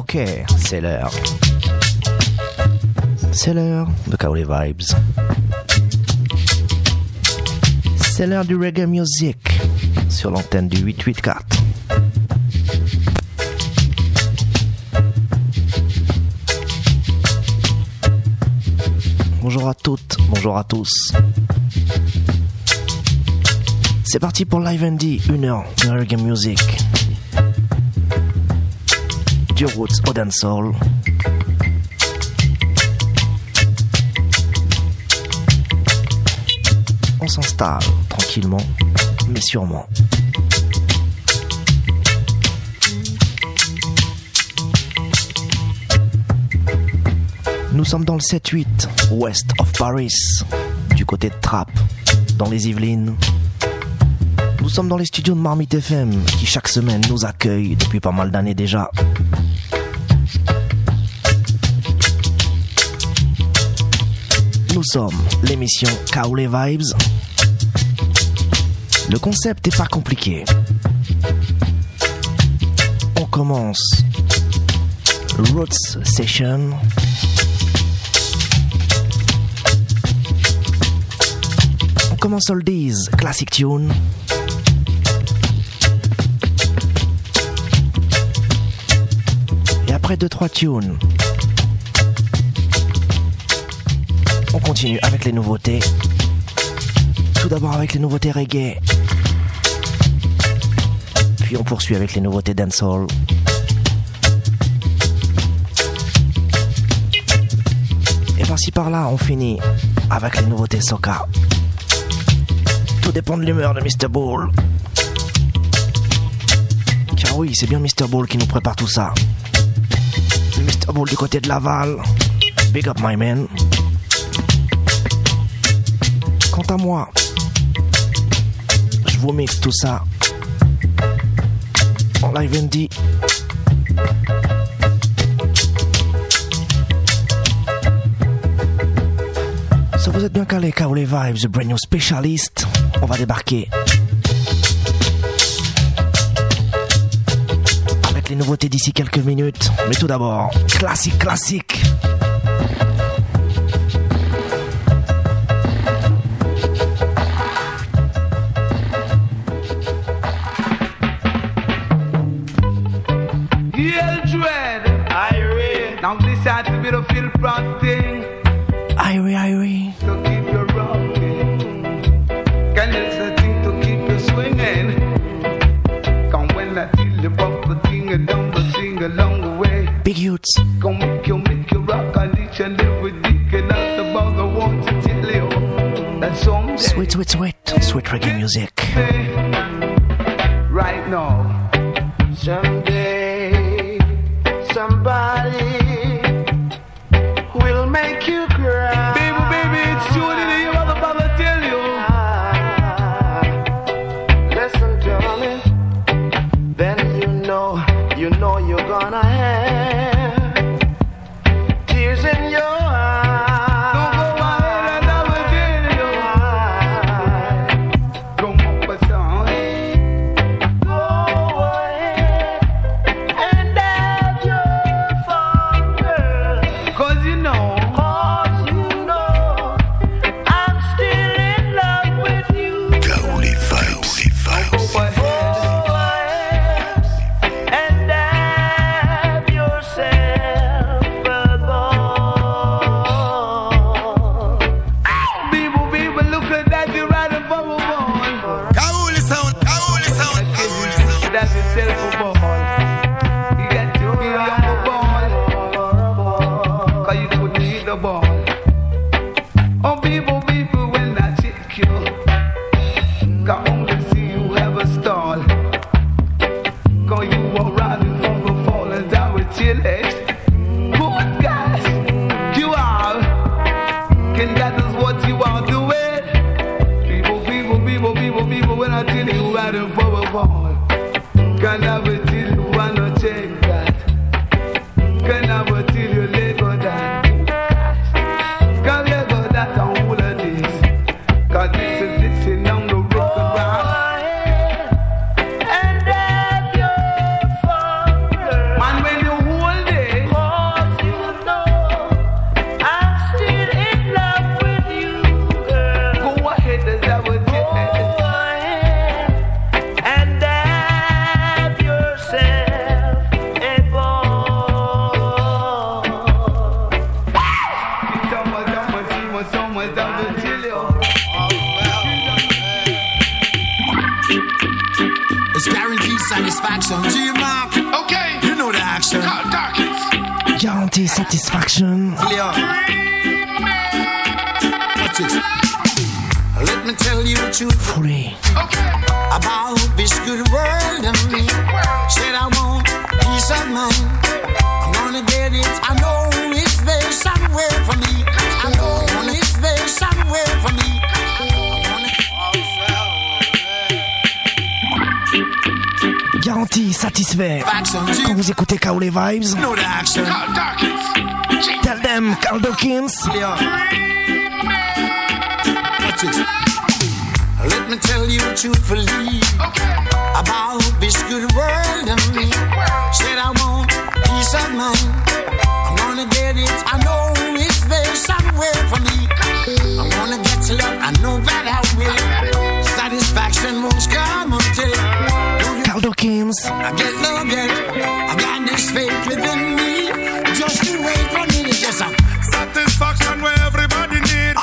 Ok, c'est l'heure. C'est l'heure de Kaoli Vibes. C'est l'heure du reggae music sur l'antenne du 884. Bonjour à toutes, bonjour à tous. C'est parti pour Live ND, une heure de reggae music. Roots au. On s'installe tranquillement, mais sûrement. Nous sommes dans le 7-8, ouest of Paris, du côté de Trappes, dans les Yvelines. Nous sommes dans les studios de Marmite FM, qui chaque semaine nous accueillent depuis pas mal d'années déjà. Sommes l'émission Kaole Vibes. Le concept est pas compliqué. On commence Roots Session. On commence Oldies, Classic Tune. Et après 2-3 tunes, continue avec les nouveautés. Tout d'abord avec les nouveautés reggae. Puis on poursuit avec les nouveautés dancehall. Et par-ci par-là, on finit avec les nouveautés soca. Tout dépend de l'humeur de Mr. Ball. Car oui, c'est bien Mr. Ball qui nous prépare tout ça. Mr. Ball du côté de Laval. Big up my man. Quant à moi, je vous mixe tout ça en live ND. Si vous êtes bien calé, Kaole Vibes, The Brand New Specialist, on va débarquer. Avec les nouveautés d'ici quelques minutes. Mais tout d'abord, classique, classique. Front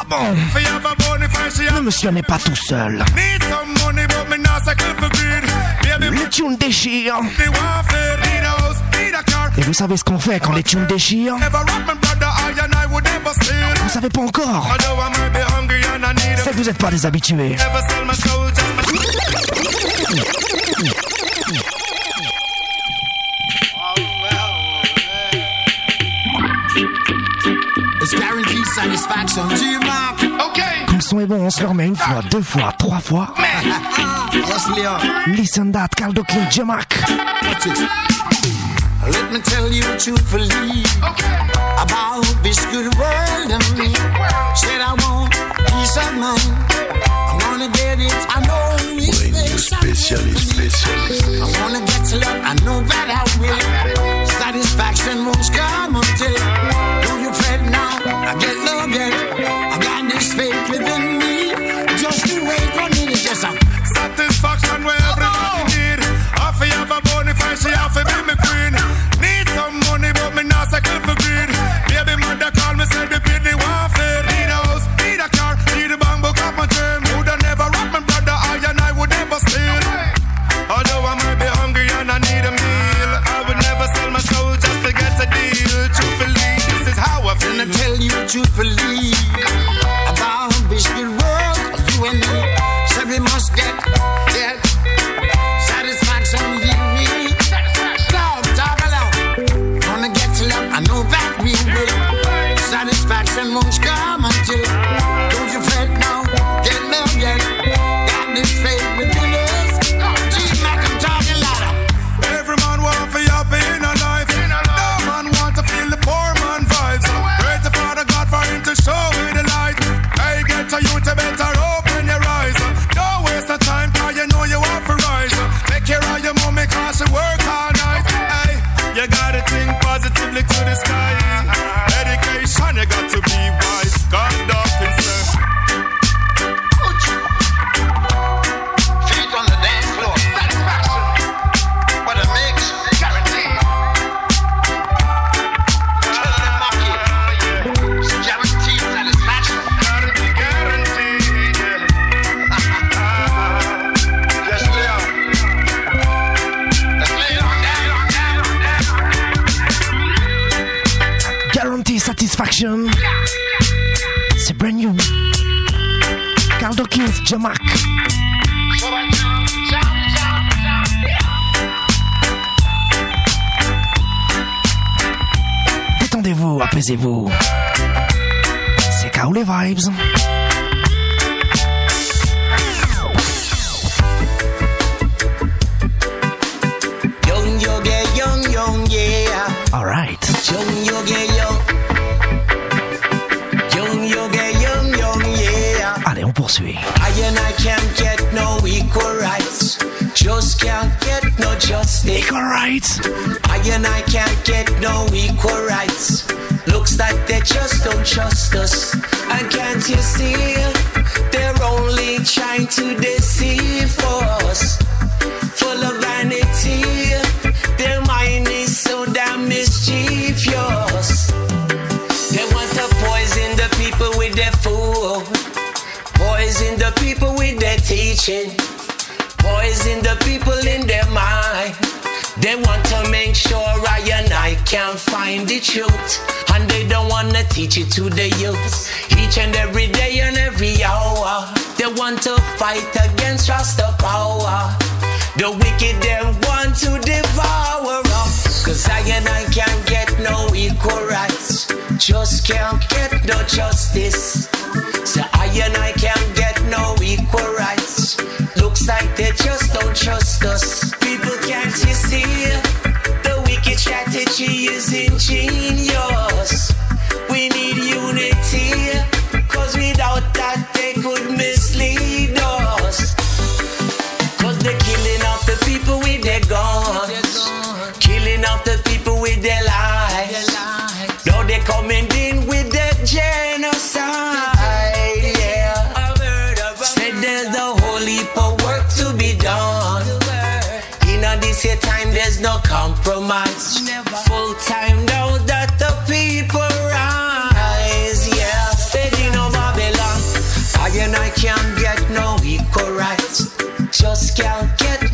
bon. Le monsieur n'est pas tout seul. Les tunes déchirent. Et vous savez ce qu'on fait quand les tunes déchirent? Vous savez pas encore C'est que vous n'êtes pas des habitués. Satisfaction bon, on se remet une fois, deux fois, trois fois. Listen that, Caldo King, Jamak. Let me tell you about this good world. Said I want wanna get it. I know me. Specialist, specialist. I wanna get to love. I know that I will. Satisfaction won't come until. Do you fret now? I get believe.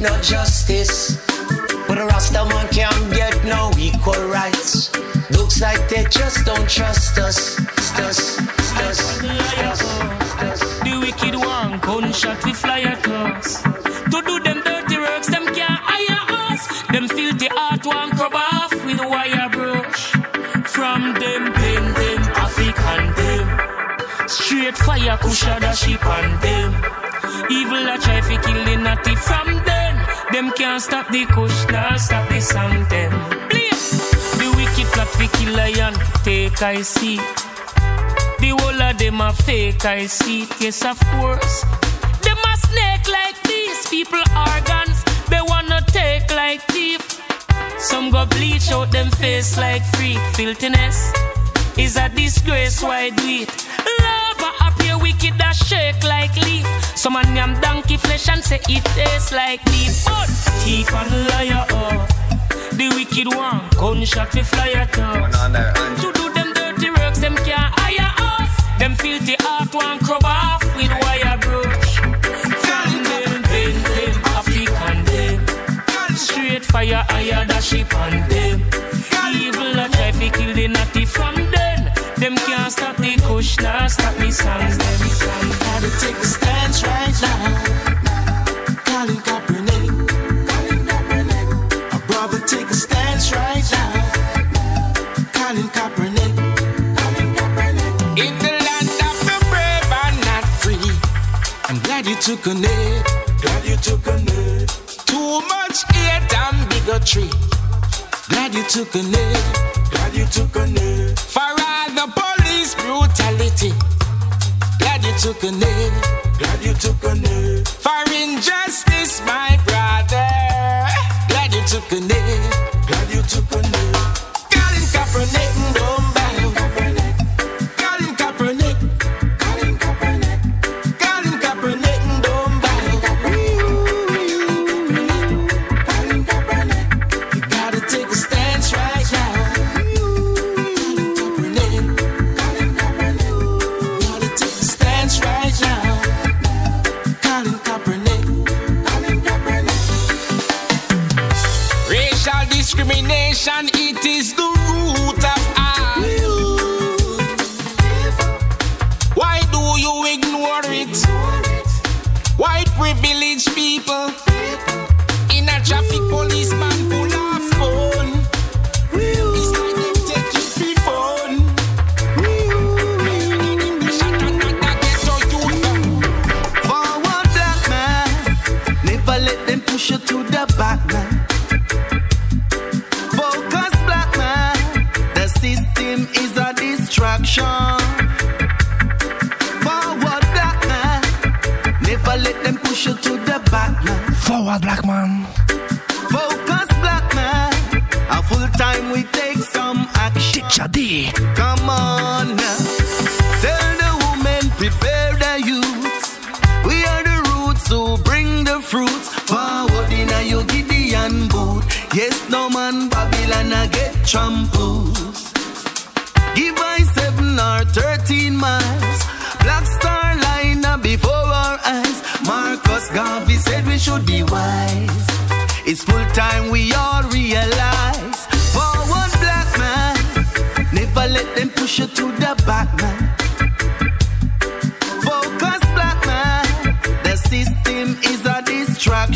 No justice. But a Rasta man can't get no equal rights. Looks like they just don't trust us. Us, us. The wicked one, gunshot we fly at us. To do them dirty works, them can't hire us. Them filthy art one crop off with wire brush. From them, pen them, African them. Straight fire, kusha the sheep on them. Evil a try fi kill the natty from them. Them can't stop the kush, nah stop the song them. The wicked plot fi kill lion, take I see. The whole of them a fake, I see yes of course. Them a snake like these, people organs, they wanna take like thief. Some go bleach out them face like freak, filthiness is a disgrace, why do it? Wicked that shake like leaf. Some man yam donkey flesh and say it tastes like beef. But thief and liar, oh. The wicked one, gunshot we fly at us. To do them dirty works, them can't hire us. Them filthy art one crop off with wire brush. From them, bend them, African them. Straight fire, higher the ship on them. Evil a try to kill the natty from them. Can't stop the kush, nah stop me songs. Them songs. Gotta take a stance right now. Colin Kaepernick. Colin Kaepernick. A brother, take a stance right now. Colin Kaepernick. Colin Kaepernick. In the land of the brave and not free. I'm glad you took a knee. Glad you took a knee. Too much hate and bigotry. Glad you took a knee. Glad you took a knee. For the police brutality. Glad you took a knee. Glad you took a knee. For injustice, my brother. Glad you took a knee. Glad you took a knee.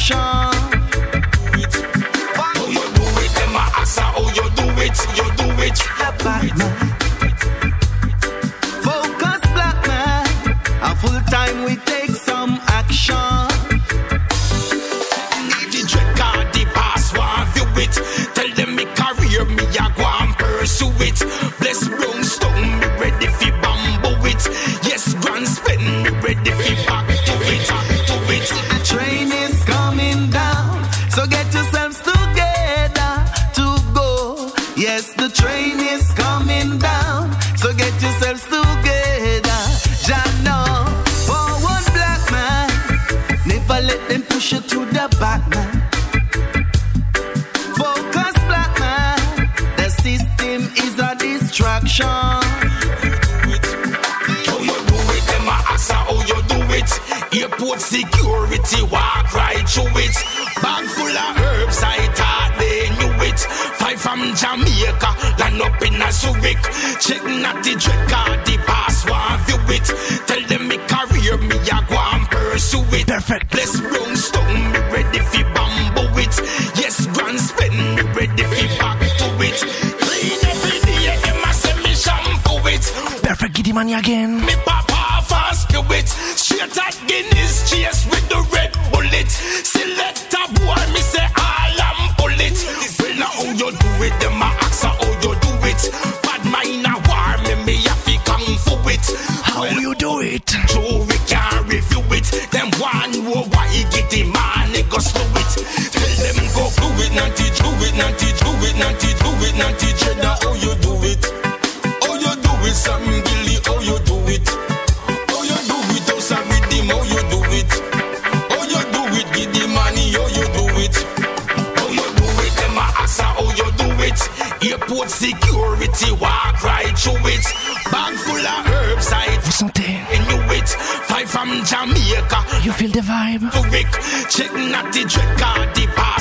Shine. from Jamaica. You feel the vibe? Rick, chicken at the the bar.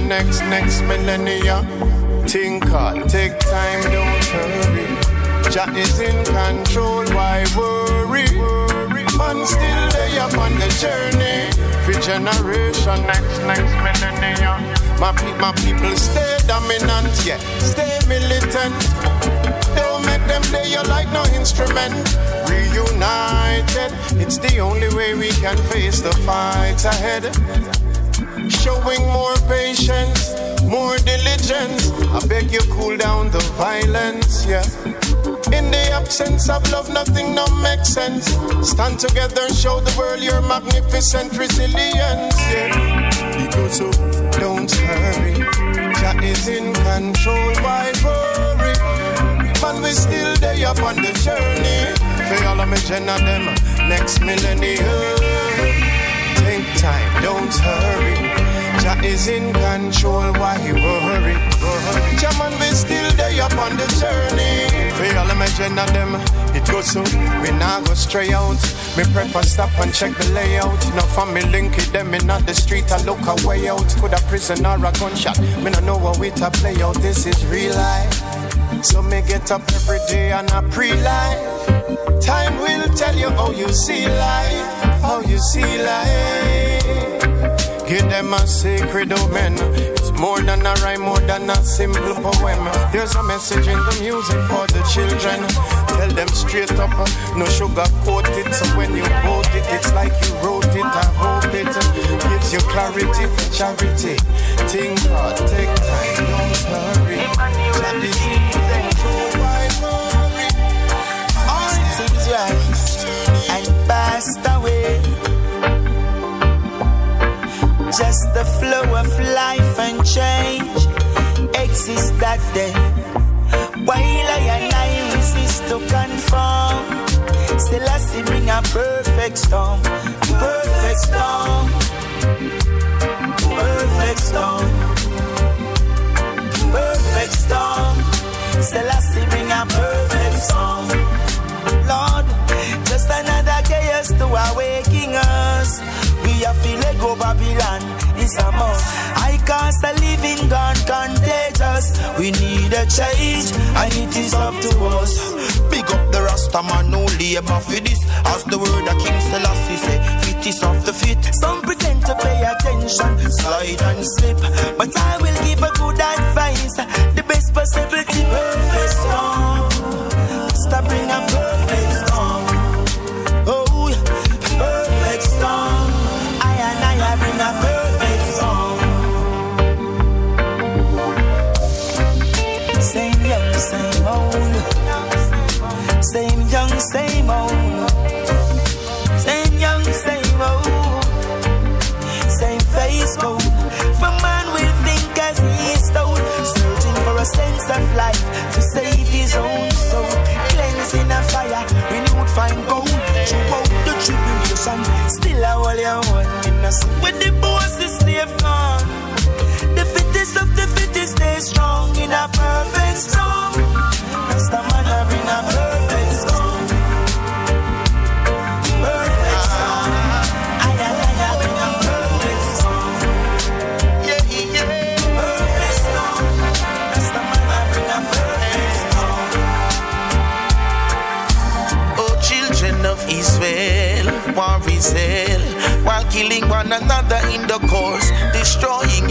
next, next millennia. Think hard, take time, don't hurry. Jah is in control, why worry? Man still lay up on the journey. For generation, next, next millennia. My, pe- my people stay dominant, yeah, stay militant. Don't make them play you like no instrument. Reunited, it's the only way we can face the fights ahead. Showing more patience, more diligence. I beg you, cool down the violence, yeah. In the absence of love, nothing no makes sense. Stand together and show the world your magnificent resilience. Yeah. Because so don't hurry. Jah is in control. Why worry? Man, we still there up on the journey. For all of me, of them, next millennium. Take time, don't hurry. Jah is in control, why worry? Jah man, we still there up on the journey. For all my gen of them, it goes so, we now go stray out. Me prefer stop and check the layout. No family link it, them in the street, I look a way out. Could a prison or a gunshot, me no know what way to play out. This is real life. So me get up every day and I pre-life. Time will tell you how you see life, how you see life. Give them a sacred omen. It's more than a rhyme, more than a simple poem. There's a message in the music for the children. Tell them straight up, no sugar coat it. So when you quote it, it's like you wrote it. I hope it gives you clarity for charity. Think hard, take time, don't hurry. Just the flow of life and change. Exists that day. While I and I resist to conform, still I see bring a perfect storm, perfect storm, perfect storm, perfect storm. Still I We need a change, and it is up to us. Big up the Rasta man who labor for this. As the word of King Selassie say, fit is of the fit. Some pretend to pay attention, slide and slip. But I will give a good advice. The best perfect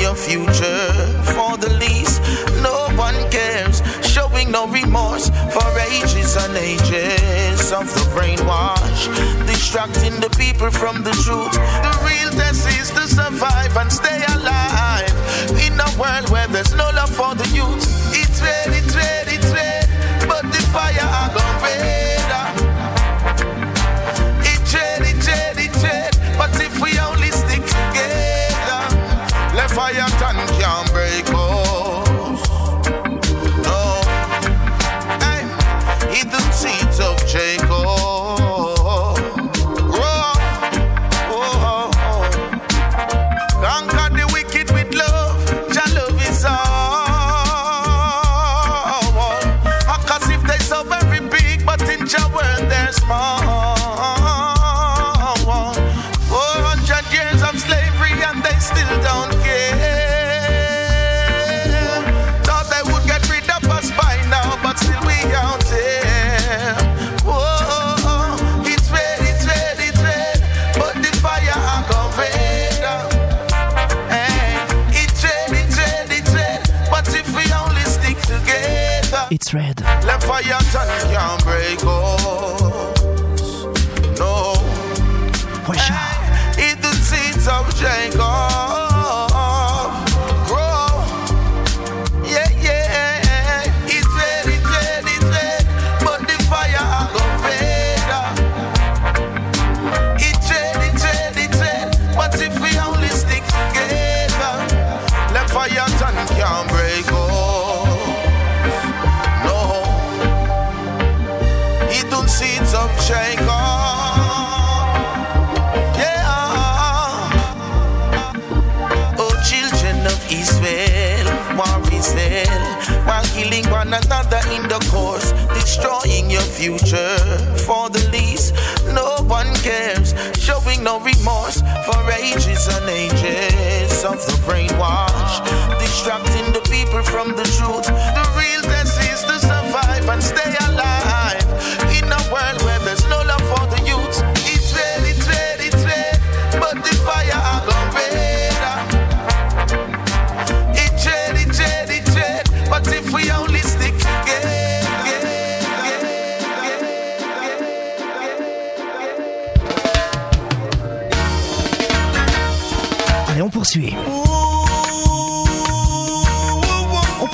your future for the least. No one cares, showing no remorse for ages and ages of the brainwash, distracting the people from the truth. The real test is to survive and stay alive in a world where there's no love for the youth.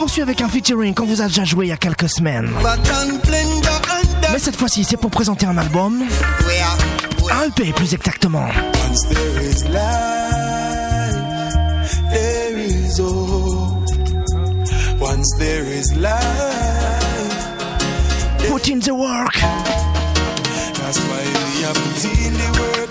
Poursuit avec un featuring qu'on vous a déjà joué il y a quelques semaines. Mais cette fois-ci, c'est pour présenter un album. Un EP plus exactement. Put in the work. that's why we are put the work.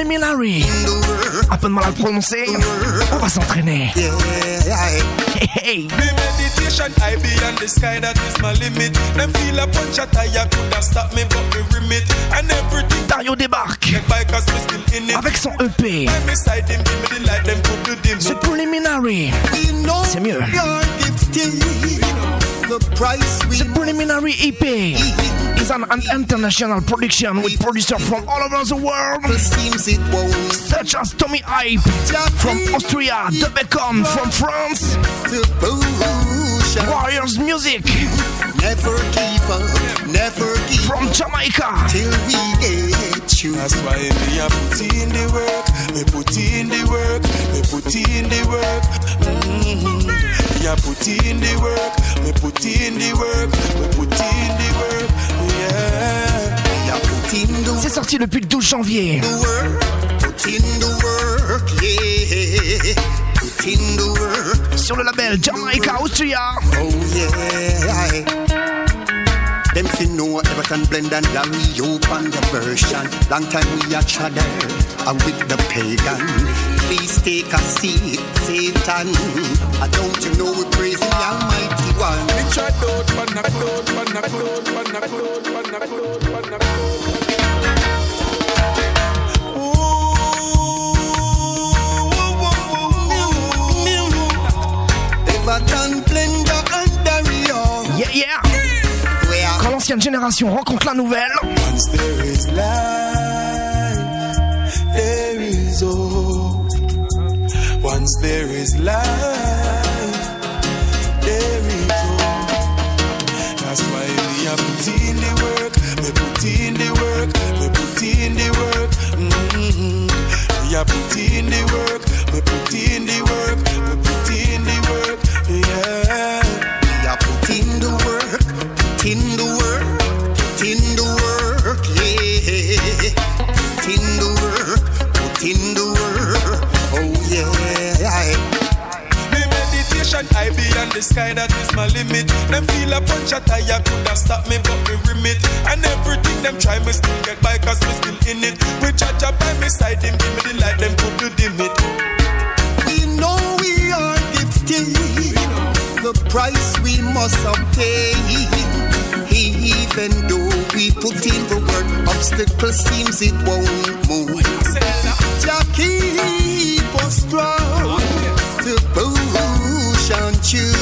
Ce preliminary. Un peu de mal à le prononcer. On va s'entraîner. Yeah, Hey, hey. Me meditation, I be on the sky, that is my limit. Them feel a punch a tire could have stopped me, but me rim it. And everything Dario débarque get by cause we still in it. avec son EP. By me side, them give me the light, them put the dim. Ce preliminary. We know C'est mieux. your gifting, the price we The preliminary EP is an, an international production with producers from all over the world, seems it won't such as Tommy Hype from Austria, Dubecom from France, to push. Warriors Music Never give up, never give from Jamaica, till we get you. That's why me a put in the work, me put in the work, me put in the work. Mm-hmm. Me a put in the work, me put in the work, me put in the work. C'est sorti depuis le 12 janvier. Sur le label Jamaica Austria. oh yeah. Them fi know Everton blend and Larry open the version. Long time we a chadder, and with the pagan. Please take a seat, Satan. I don't you know we praise the Almighty One. Me try out, pan a cloud, pan a cloud, pan a cloud, pan a cloud, pan a cloud. Everton Blender and Dario. Yeah, yeah. Where Quand l'ancienne génération rencontre la nouvelle, Once there is life, there is hope. That's why we are put in the work, we put in the work, we put in the work. Mm-hmm. We are put in the work, we put in the work, we put sky, that is my limit. Them feel a punch a tire could have stop me, but me rim it. And everything them try, me still get by, cause me still in it. We judge up by me side, them give me the light, them put the dim it. We know we are gifted, the price we must obtain. Even though we put in the work, obstacle seems it won't move. Jah keep us strong to push and choose.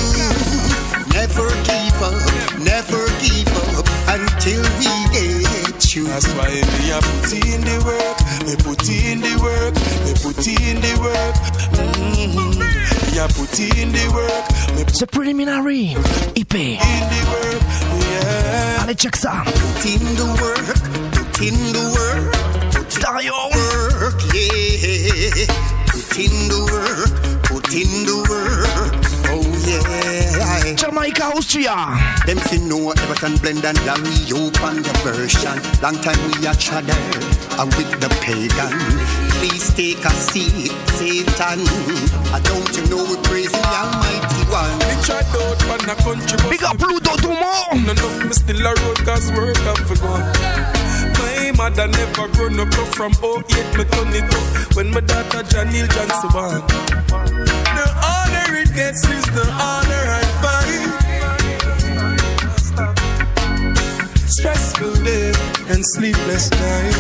That's why me a put in the work, me put in the work, me put in the work. Mm-hmm. Me a put in the work, me The Preliminary, IP. in the work. Yeah. Allez, check ça. Put in the work, put in the work, Stereo. work, yeah. Put in the work, Jamaica, Austria. Them fi know Everton Blender and Larry open the version. Long time we a chadder and with the pagan. Please take a seat, Satan. I don't you know we praise the Almighty One. Me try out from the country, but Big up Pluto Dumont. no enough. Me still a road 'cause work have to go. My mother never grown up from 08, me turn it up when my daughter Janelle Johnson and sleepless night.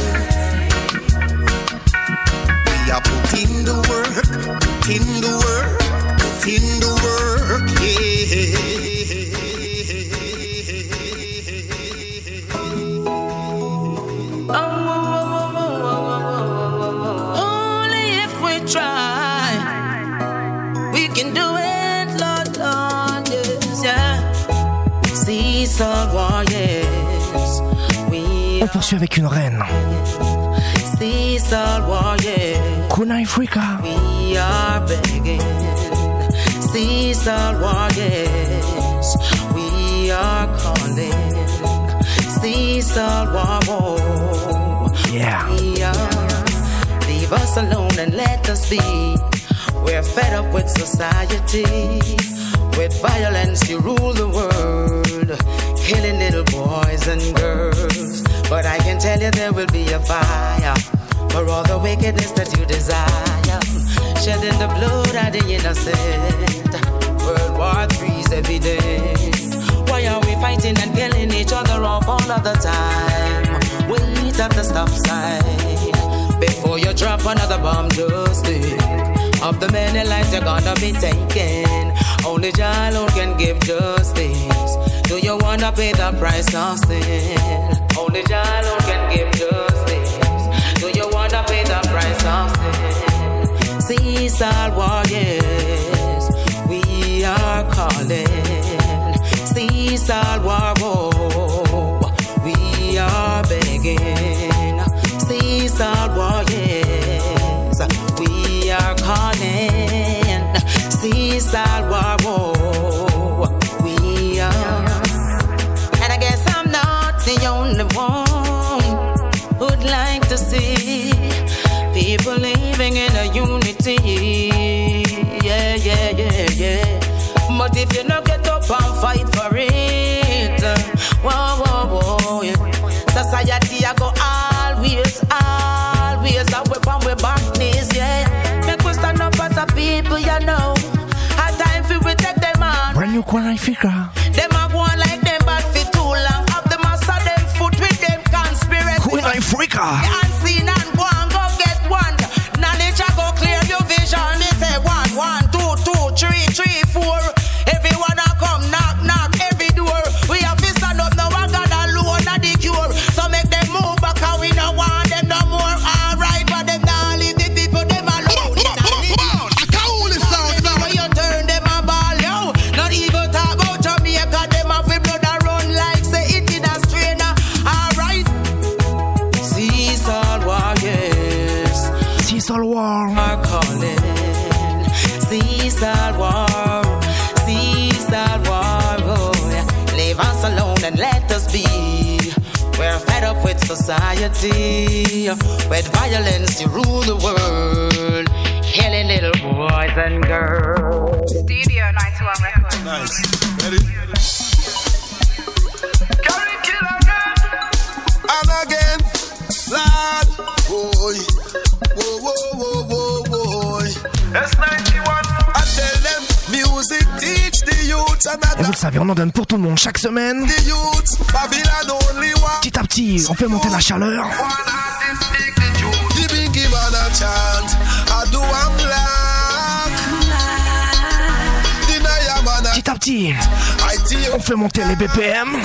We are put in the work, put in the work, put in the work, Only On poursuit avec une reine. Kuna Africa. We are begging, Caesar warriors. We are calling. Yeah. We are. Leave us alone and let us be. We're fed up with society. With violence, you rule the world, killing little boys and girls. But I can tell you there will be a fire for all the wickedness that you desire. Shedding the blood of the innocent. World War Three's evident. Why are we fighting and killing each other off all of the time? Wait at the stop sign before you drop another bomb. Just of the many lives you're gonna be taking. Only Jah alone can give justice. Do you wanna pay the price of sin? Only Jah alone can give justice. Do you wanna pay the price of sin? Caesar warriors, we are calling. Caesar war, see people living in a unity. Yeah, yeah, yeah, yeah. But if you not get up and fight for it, uh, whoa, whoa, whoa, yeah. Society I go always, always a weapon with back knees, yeah. Make we stand up as a people, you know. Hard time for we take them on. Brand new Kuna Africa. With violence you rule the world, killing little boys and girls. Studio 91 Records. Nice. Ready? And again, lad, boy, whoa, whoa, whoa, whoa, boy. S91. I tell them, music teach the youth and Et vous le savez, on en donne pour tout le monde chaque semaine. the youth. Babylon only one. Petit à petit, on fait monter la chaleur. Chant. I do am black. Petit à petit, on fait monter les BPM.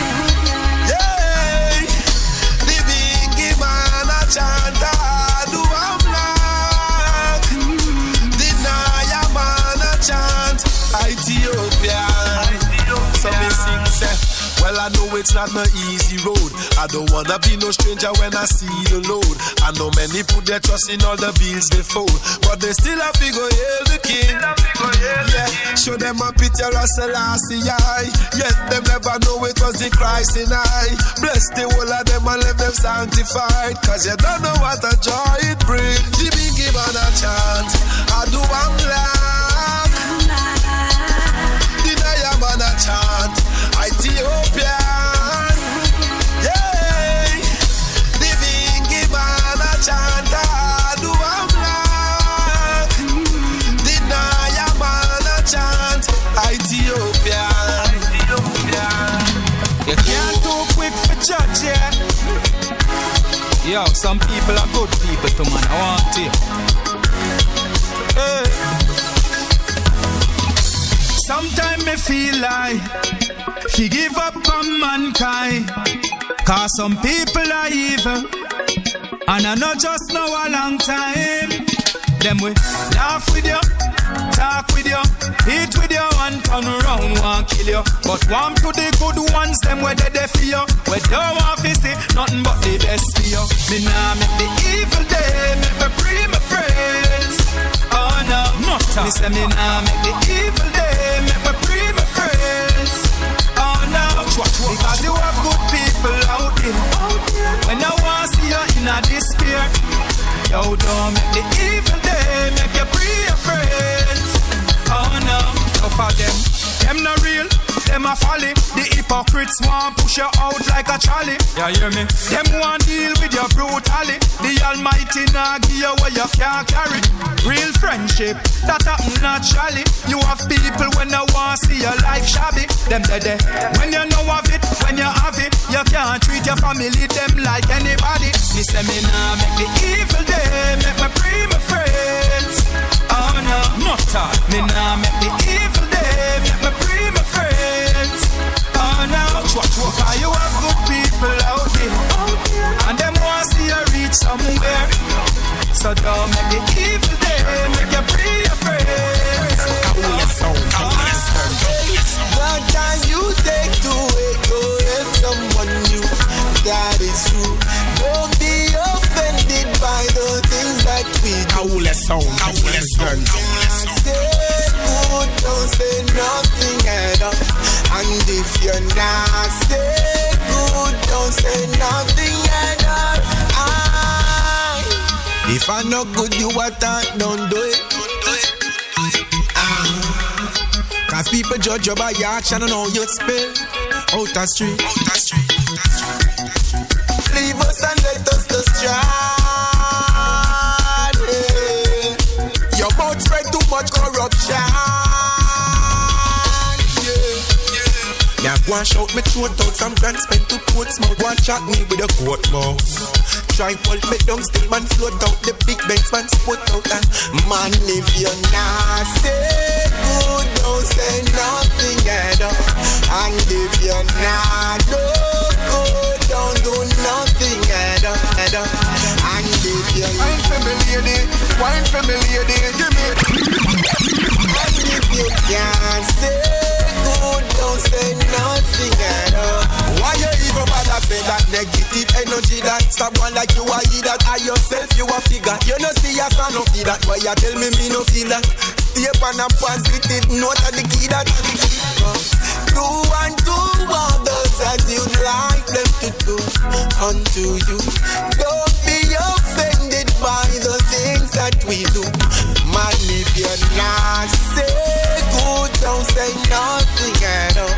Well, I know it's not no easy road. I don't wanna be no stranger when I see the load. I know many put their trust in all the bills they fold, but they still have to go hail the king. Yeah, show them a picture of Selassie. I. Yet them never know it was the Christ in I. Bless the whole of them and let them sanctified. Cause you don't know what a joy it brings. Give on a chance. I do I'm black. Yo, some people are good people too, man. I want to. Hey. Sometimes me feel like he give up on mankind. Cause some people are evil. And I know just know a long time. Them we laugh with you, talk with you, eat with you, and turn around, want kill you. But warm to the good ones, them where they there for you. We don't want to see nothing but the best for you. Me nah make the evil day, make me free my friends. Oh no, not Me say me nah make the evil day, make me free my friends. Oh no, because you have good people out there. When I want see you in a despair. Yo, don't make the evil day make you free your friends. Oh no, no for them. Them not real, them a folly. The hypocrites want push you out like a trolley. Yeah, hear me? Them want deal with your brutally. The Almighty nah give you what you can't carry. Real friendship, that happen naturally. You have people when they want see your life shabby. Them dead there. When you know of it, when you have it, you can't treat your family them like anybody. Me say me nah make the evil day, make me free my friends. Oh no, not. Me nah make the evil day, make me free my friends. Oh no, because you have good people out there, and them want see you reach somewhere. So don't make the evil day, make you your friends. The time you take to wake help someone new, that is true. Don't be offended by the things that we do. If you're not stay good, don't say nothing at all. If I'm not good, you I don't do it. Ah. Cause people judge you by your action and how you spell out the street. Leave us and let us to strand. Now go and shout me throat out some grand spend to Portsmouth. Go and chat me with a court mouth. Try pull me down, still man float out the big banks, man spot out and man if you're not say good, don't say nothing at all. And if you're not no good, don't do nothing at all. At all. And if you're Wine for me lady, wine for me lady, give me. and if you can't say good, don't say nothing at all. Why you even bother say that negative energy that stop one like you are that I yourself you a figure. You know see a son of that. Why you tell me me no feel that? Stay on a positive note of the key that. Do unto others as you'd like them to do unto you. Don't be offended by the things that we do. Man, if you're not good, don't say nothing at all.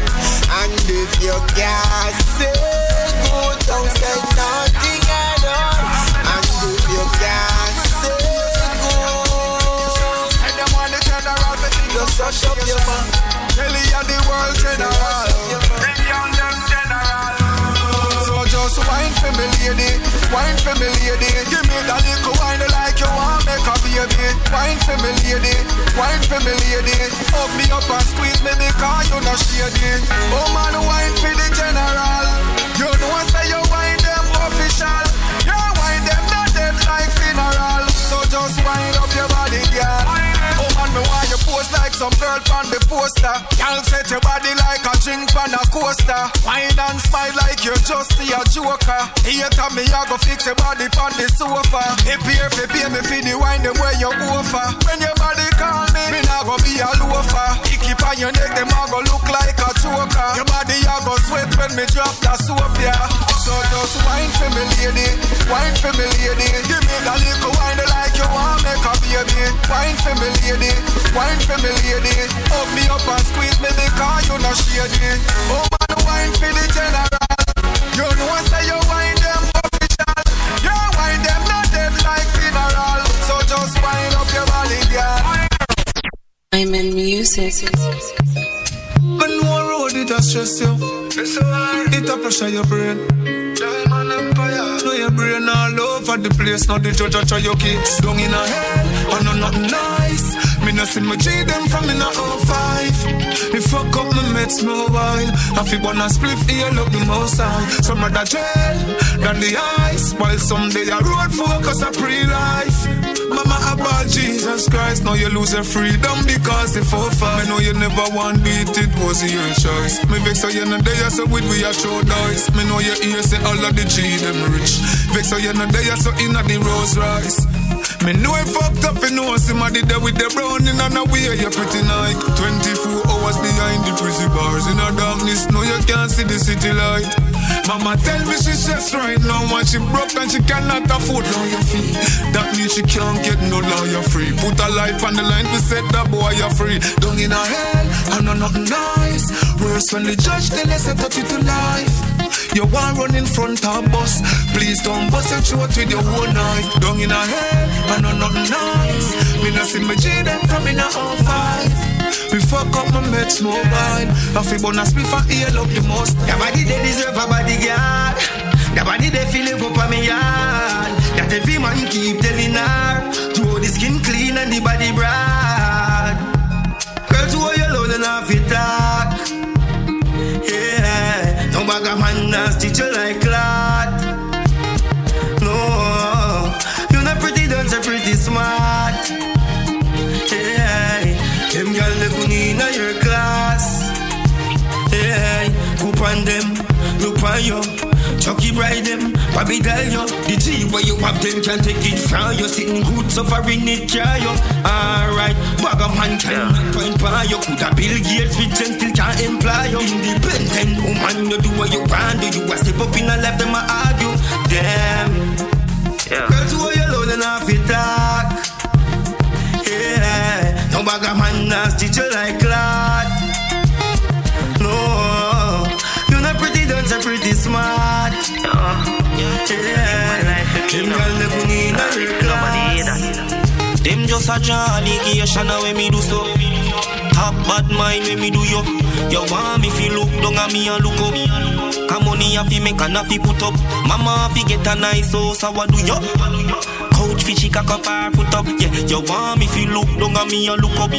And if you can't say good, don't say nothing at all. And if you can't say good, And them want the general, just shut up your mouth. Kelly and the world general. Bring down. So just wine for me lady, wine for me lady. Give me that little wine like you want make a baby. Wine for me lady, wine for me lady. Hug me up and squeeze me because you not shady. Oh man, wine for the general. You know say you wine them official. You wine them not dead like funeral. So just wind up your body, girl. Oh man, me want you post like some girl on the poster. Y'all set your body like a drink on a coaster. Wine and smile like you just a joker. Here tell me I go fix your body on the sofa. If here fi pay me for the wine them where you offer. When your body call me, me nah go be a loafer. Icky on your neck, them a go look like a choker. Your body a go sweat when me drop the soap, yeah. So just wine for me lady, wine for me lady. Give me that little wine like you want make a baby. Wine for me lady, wine for me lady. Hug me up and squeeze me because you not shady. Oh man, wine for the general. You know I say you wine them official. You wine them not dead like funeral. So just wine up your body, girl. I'm in music. But it a stress you. It a pressure your brain. Know your brain all over the place. Now the judge try your kids down in a hell. Oh no nothing nice. Me no see my G them from in a 05. Me fuck up my mates mobile. I feel wanna split here love the most high. Some rather jail than the ice. While someday a road focus a pre-life. Mama about Jesus Christ, now you lose your freedom because if for far. Me know you never want beat, it was your choice. Me vex so you know there, so with we a throw dice. Me know your ears say all of the G them rich. Vex so you know there, so inna the Rolls Royce. Me know I fucked up, you know somebody there with the brown in and away, you're pretty night. 24 hours behind the prison bars in a darkness, no you can't see the city light. Mama tell me she's just right now, when she broke and she cannot afford lawyer fee. That means she can't get no lawyer free. Put her life on the line to set that boy you free. Down in her hell, I know nothing nice. Worse when the judge tell us set you to life. You want run in front of bus, please don't bust your throat with your whole knife. Down in her head, I know nothing nice. Me not see me G them from in a 05. We fuck up my mates mobile. I feel bonus me for ear up the most. Your body they deserve a bodyguard. Your body they feel it up on me yard. That every man keep telling her to the skin clean and the body broad. Girl, to hold your load and off it bag man now stitch you like clot. No, you're not pretty, don't say pretty smart. Yeah, them girl look in your class. Yeah, coop on them, look on you. Chucky bride them, Bobby tell you The G where you have them can't take it from you Sitting good, suffering it try you Alright, bag of man cannot point by you. Coulda Bill Gates rich and still can't employ you. Independent woman, you do what you want Do you a step up in a life, them a argue. Damn yeah. Girl, to you alone and off it talk. Yeah, no of man stitch you like clot them girl never need a class Them just a draw allegation when me do so. Top bad mind when me do yo. You want me fi look down at me and look up. Come money a fi make and a fi put up. Mama a fi get a nice house, so what do yo? Couch fi she cock up her foot up. Yeah, you want me fi look down at me and look up.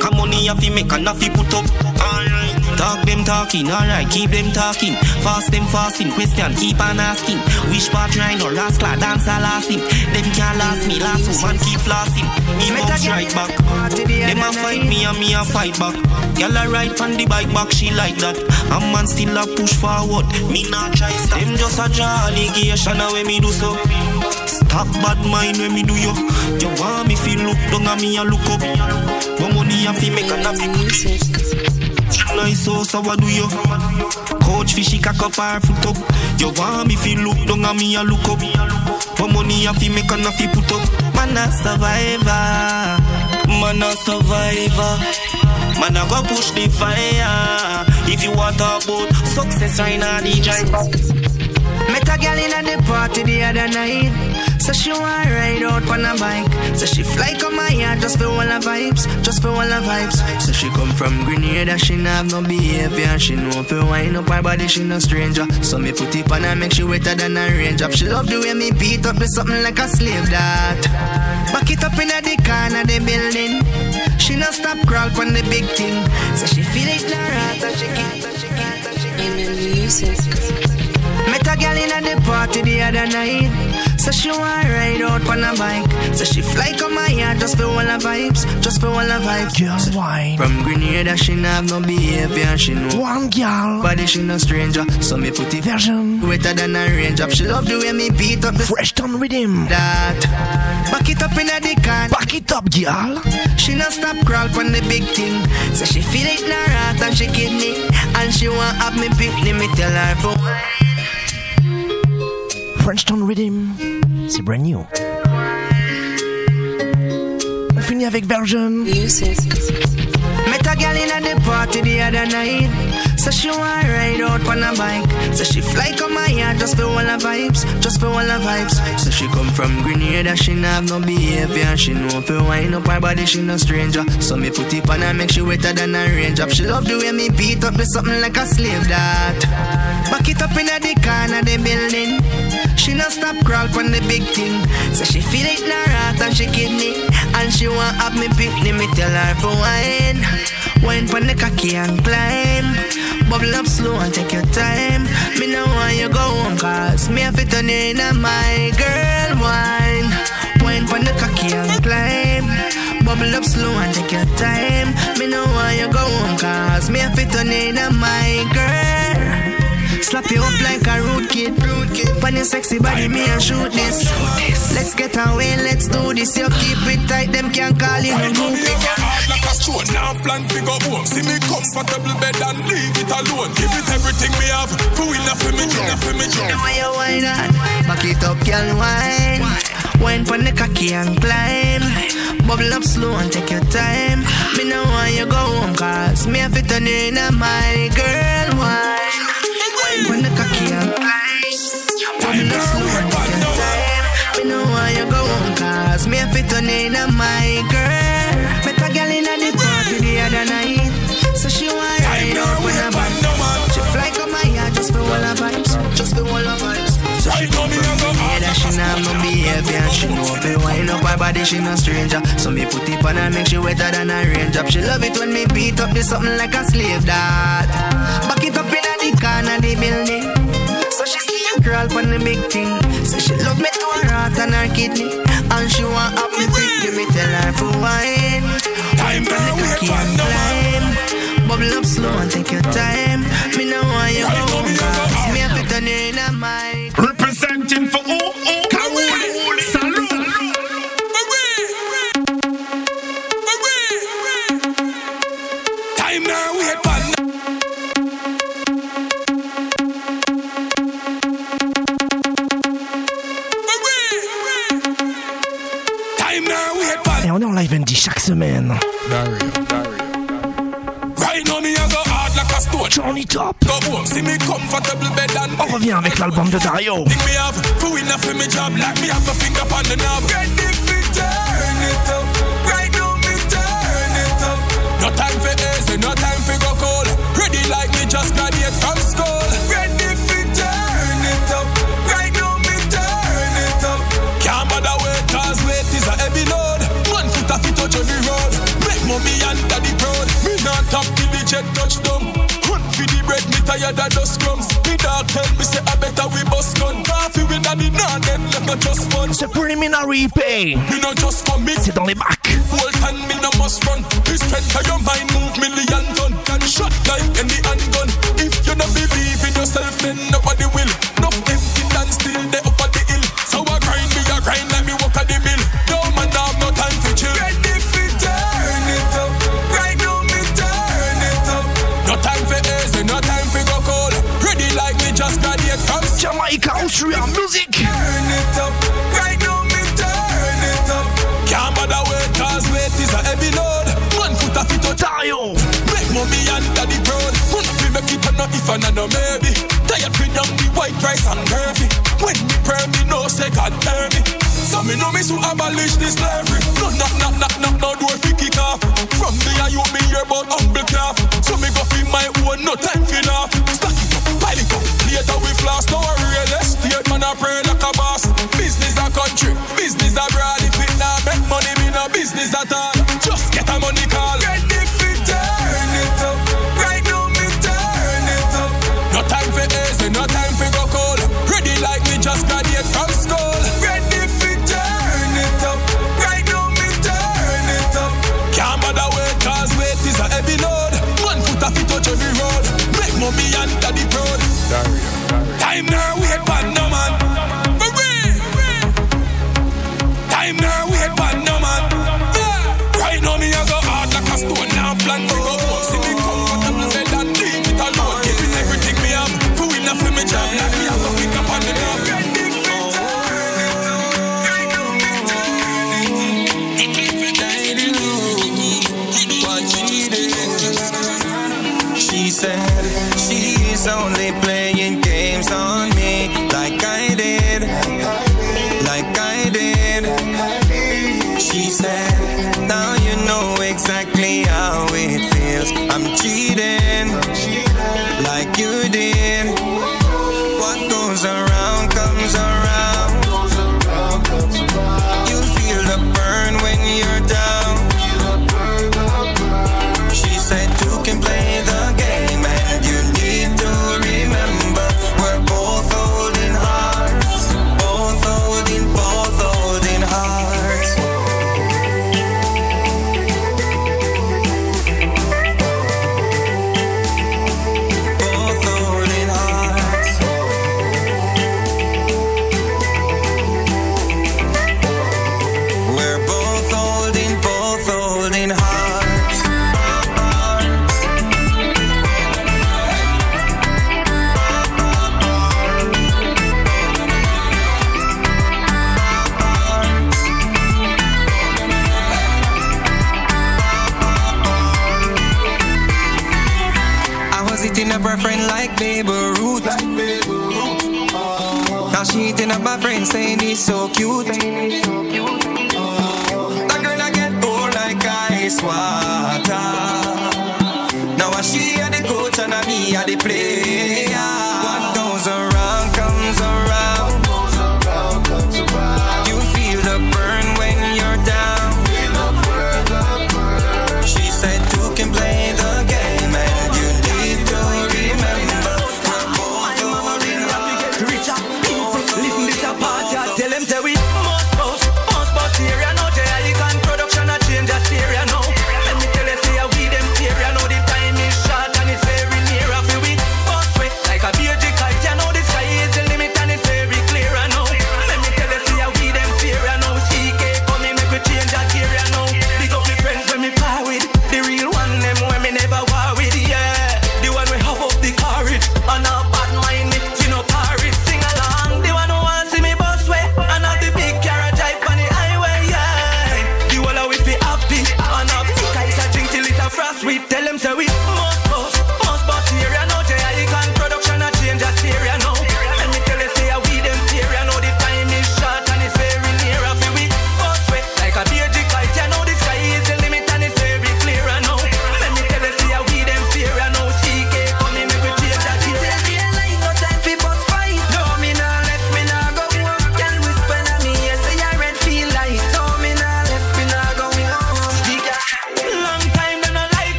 Come money a fi make and a fi put up. Alright. Talk them talking, alright, keep them talking. Fast them fasting, question keep on asking. Which part right or last class dance a lasting. Them can't last me, last woman keep lasting. He bounce right back. Them a fight me and me a fight back. Girl a ride on the bike back, she like that. A man still a push forward, me not try stop. Them just a draw allegation when me do so. Stop bad mind when me do yo. You want me feel look down at me a look up. But money a fi make and a fi put Nice so, so what do you? Coach fishy cock up her foot up. You want me feel look down at me a look up. But money a fi make and a fi put up. Man a survivor, man a survivor. Man a go push the fire. If you want talk about success right now, the drive. Met a girl in a the party the other night. So she want ride out on a bike. So she fly come my yard just for all the vibes, just for all the vibes. So she come from Grenada, she not have no behavior. She know if you wind up her body, she no stranger. So me put it on her, make she wetter than a range up. She love the way me beat up with something like a slave that. Back it up in the corner the building. She no stop crawl on the big thing. So she feel it so she keep, so she keep, so she keep. I'm music. Met a girl in a the party the other night. So she want ride out on a bike. So she fly come my yard just for all the vibes, just for all the vibes. Girls wine. From Grenada she not have no behavior, she know. One girl. Body she no stranger, so me put it version wetter than a range up. She love the way me beat up the fresh down rhythm. That back it up in the can. Back it up, girl. She no stop crawl on the big thing. So she feel it in her heart and she kidney, and she want have me pick me tell her for. French Town Rhythm, c'est brand new. On finit avec Virgin. Met a in the party the other night. So she want ride out on a bike. So she fly come my yard just for all the vibes, just for all the vibes. So she come from Grenada, she have no behavior. She know up body, she no stranger. So me put it on her, make she wetter than a range up. She love the way me beat up with something like a slave that. Back it up in the corner the building. She no stop crawl on the big thing. So she feel it in her heart and she kidney. And she want have me pick me tell her for wine. Wine pon the cocky and climb. Bubble up slow and take your time. Me no want you go home cause me have to turn you in a my girl wine. Wine pon the cocky and climb. Bubble up slow and take your time. Me no want you go home cause me have to turn you in a my girl. Slap you up like a rude kid. Rude your sexy body, me and shoot this. Let's get away, let's do this. You keep it tight, them can't call you no hard like a stone. Now plan to go home. See me comfortable bed and leave it alone. Give it everything we have. Who enough for me, enough for me, Now why you whine on? Back it up, girl, wine. Wine pon the cocky and climb. Bubble up slow and take your time. Me no want you go home cause me have to turn in a my girl wine. Wine pon the cocky and climb. Bubble up slow and take your time. Me no want you go cause me have to turn you in a my girl. Met a girl in the party the other night. So she want ride out with a band. She fly come my yard just for all the vibes, just for all the vibes. So she come from me that she not no behavior. And She know if you wind up her body she no stranger. So me put it on her make she wetter than a range up She love it when me beat up this something like a slave that Back it up in the corner the building. So she see a girl on the big thing. So she love me to her heart and her kidney. And she want up me quick me tell her for wine. On the cocky and climb. Bubble up slow and take your time. Me no want you home Me have to turn you in a No time for easy, no time for go cold. Ready like me just graduate from the jet touchdown. Run for the bread, me tired of dust crumbs. Me dog tell me say I better we bust gun. Coffee with daddy, nah then let me just fun. Preliminary pay. Me no just come me. C'est dans les bacs. Whole time me no must run. This strength of your mind move million ton. Can shot like any handgun.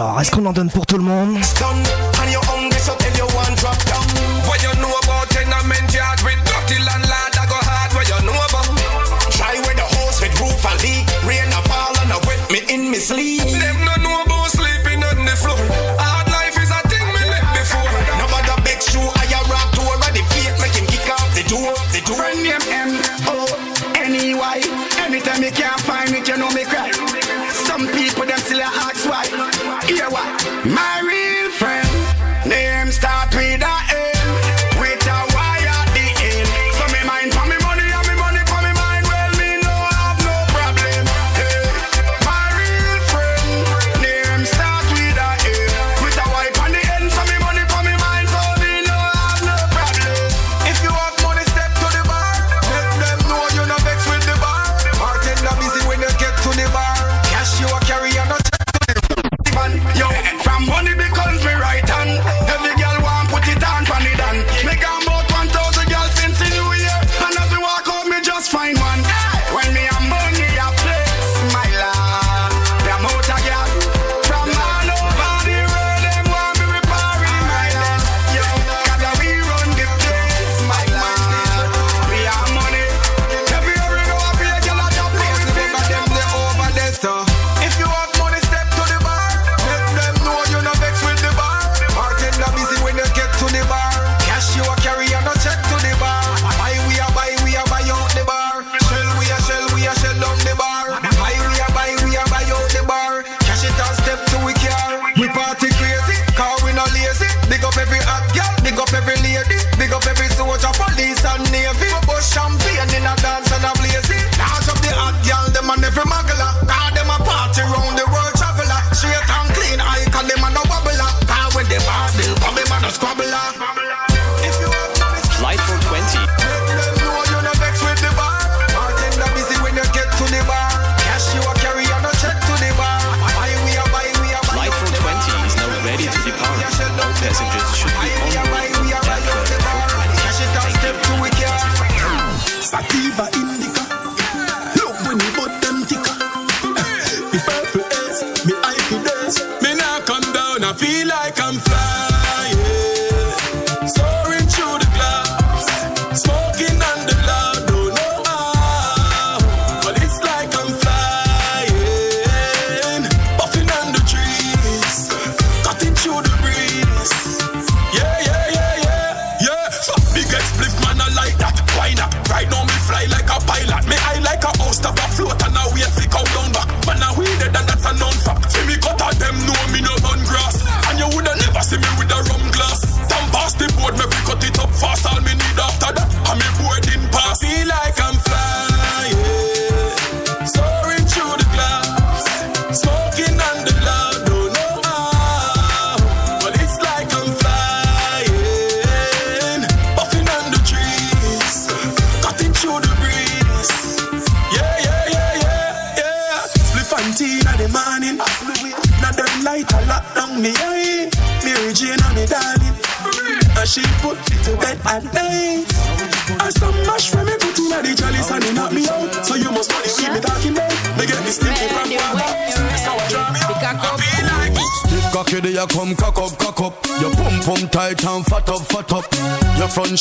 Alors, est-ce qu'on en donne pour tout le monde ready to depart. Passenger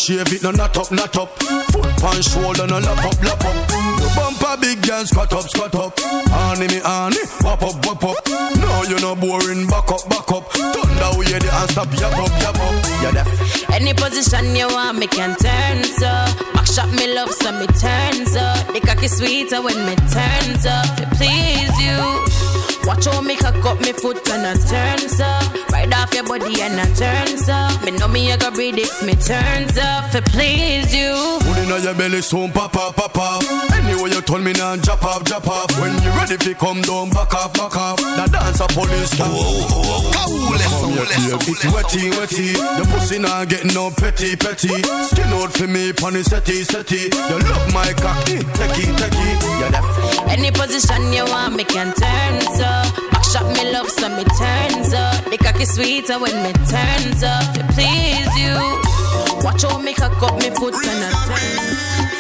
shave your belly soon pop up, pop up. Anyway, you told me now, drop off, drop off. When you ready to come down, back off, back off. That dance a police. Whoa, whoa, whoa. It's wetty, wetty. The pussy not getting no petty, petty. Skin out for me, pony setty, setty. You love my cock, techie, techie. You're. Any position you want, me can turn so. Backshot me love, so me turns up. The cocky sweeter when me turns up. To please you. Watch how me cock up me foot and I turn.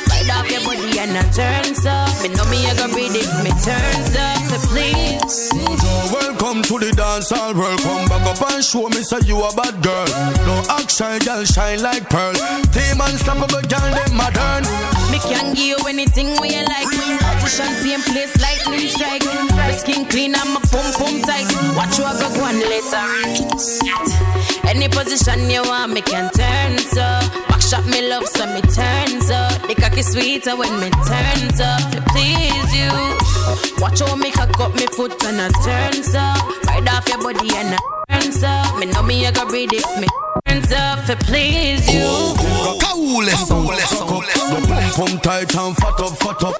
Slide off your body and I turn up. Me know me a go read it, me turn up. So please. So Welcome to the dance hall, welcome back up and show me say you a bad girl. No action, girl shine like pearl. Team unstoppable, girl they modern. Me can give you anything where you like. Position same place, lightning strike. My skin clean and my pump pump tight. Watch what go one later. Any position you want, me can turn so. Back shot me love, so me turn up. The cocky sweeter when me turn up to please you. Watch how me cock up me foot and I turn up. Right off your body and I turns up. Me know me I go breathe if me hands up to please you. Cool sound, cock up. Your pum pum tight and fat up, fat up.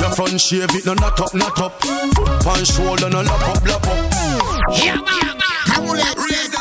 Your front shave it no not up, not up. Foot pan shoulder no lap up, lap up. Cool raise the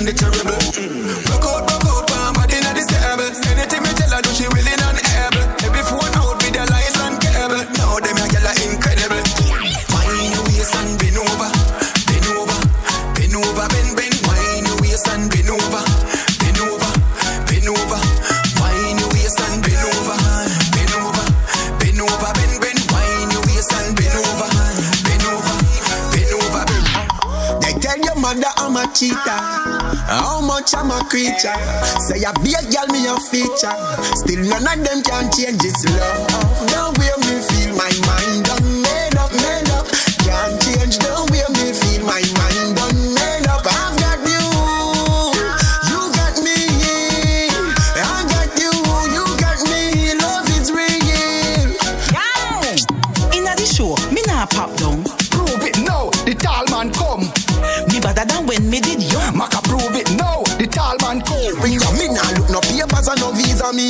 on the terrible. Rock out, rock out, palm body not disturbable. Anything me tell her, do she willing and able. Every phone out with the lights and cable. Now them a girl are incredible. Wine your waist and bend over, bend over, bend over, bend bend. Wine your waist and bend over, bend How much I'm a creature. Say a be a girl, me a feature. Still none of them can change this love. The way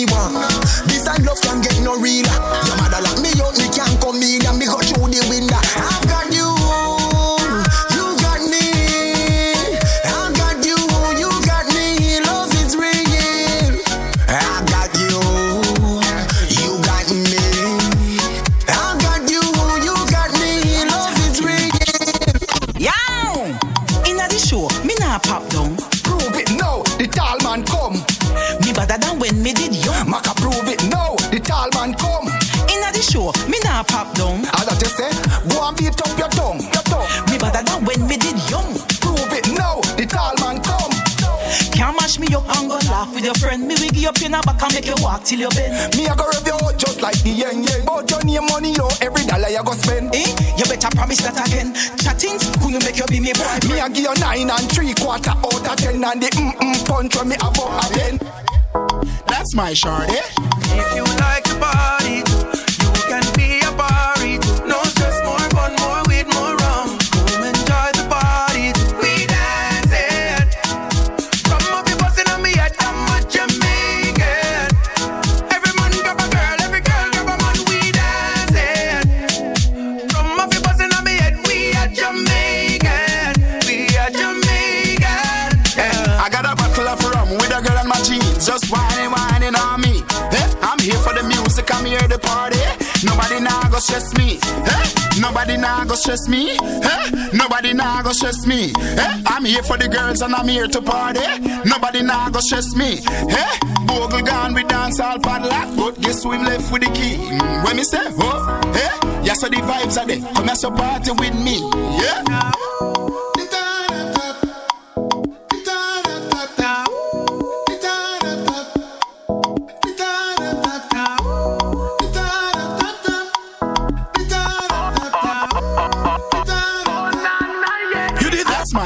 want. This and love can get no realer. Friend. Me wiggy up in a back and make you walk till you bend. Me a go rev you out just like the yen yen. But your name money, yo, every dollar you go spend. Eh? You better promise that again. Chattings, couldn't make you be me boy. Me a give you nine and three quarter out of ten, and the mm mm punch when me above again. That's my shorty. If you like the party, you can be to party. Nobody now go stress me. Eh? Nobody now go stress me. Eh? Nobody now go stress me. Eh? I'm here for the girls and I'm here to party. Nobody now go stress me. Eh? Bogle gone, we dance all padlock, but guess who left with the key? Mm, when me say, oh, eh? Yeah, so the vibes are there. Come here, so party with me. Yeah.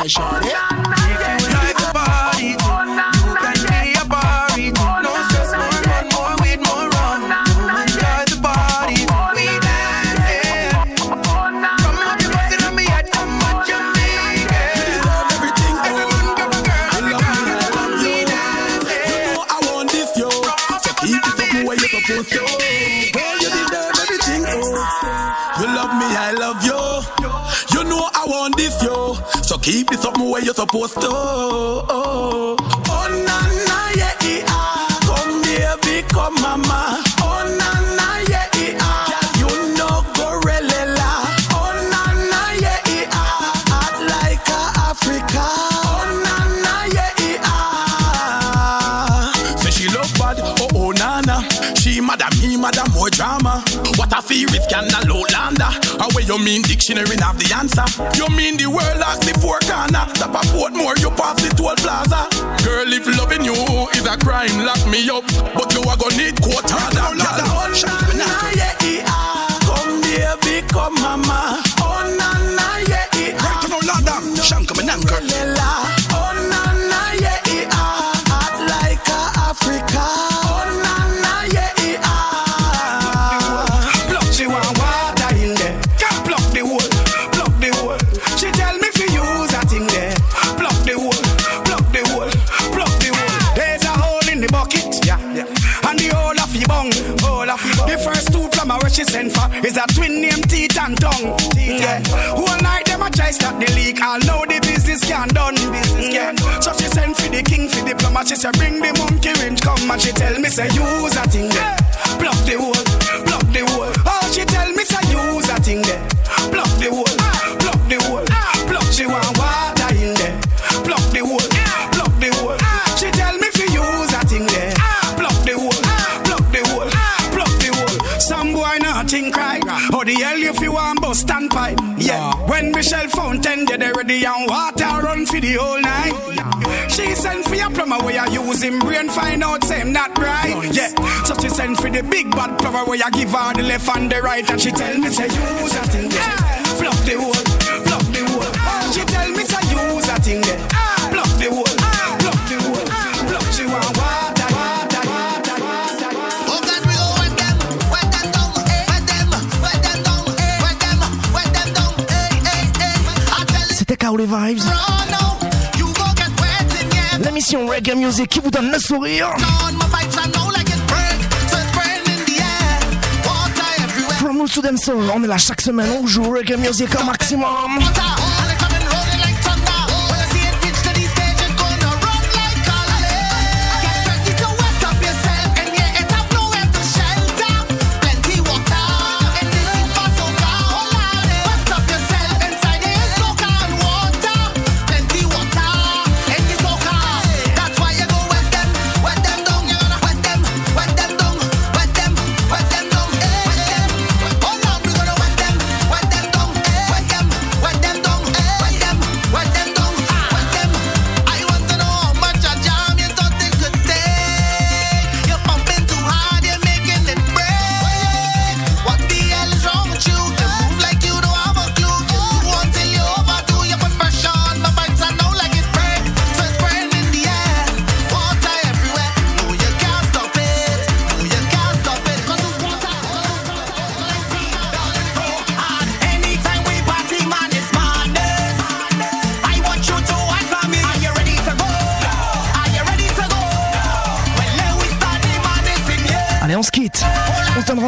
Did post. Oh, oh, oh, na na yeah, yeah. Come baby, come mama. Oh na na yeah, yeah. You know gorilla. Oh na na yeah, yeah. Hot like a Africa. Oh na na yeah, yeah. Say she love bad. Oh oh na na. She mad at me, mad at more drama. What a fear with can I you mean dictionary have the answer? You mean the world like the four corner? Tap a port more, you pass the toll plaza. Girl, if loving you is a crime, lock me up. But you are gonna need quarter. Come, baby, come, mama. The first two plumber where she sent for is a twin named teeth and tongue. Yeah. Whole night them a try stop the leak. I know the business can done. Business can. Mm. So she send for the king for the plumber. She say bring the monkey wrench come and she tell me say use that thing there. Block the hole, block the hole. Oh she tell me say use that thing there. The hell you fi want bust and pipe? Yeah. When Michelle Fountain get ready and water run for the whole night. She send for your plumber where you use him brain find out same not right. Yeah. So she send for the big bad plumber where you give her the left and the right and she tell me say use that thing there. Block the hole, block the hole. She tell me say use that thing there. Tell you, C'était Kaole Vibes. oh no, you go get wet in yeah. L'émission Reggae Music qui vous donne le sourire. On my pipes, I know like it break, so it's spraying in the air. Water everywhere. From Roots to Dancehall, on est là chaque semaine, on joue Reggae Music au maximum.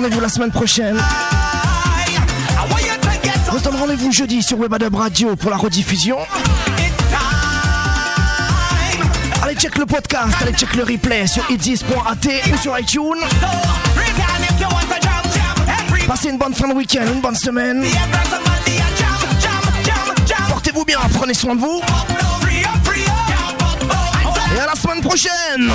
Rendez-vous la semaine prochaine. On rendez-vous jeudi sur Webadub Radio pour la rediffusion. Allez, check le podcast, allez, check le replay sur itis.at ou sur iTunes. Passez une bonne fin de week-end, une bonne semaine. Portez-vous bien, prenez soin de vous. Et à la semaine prochaine.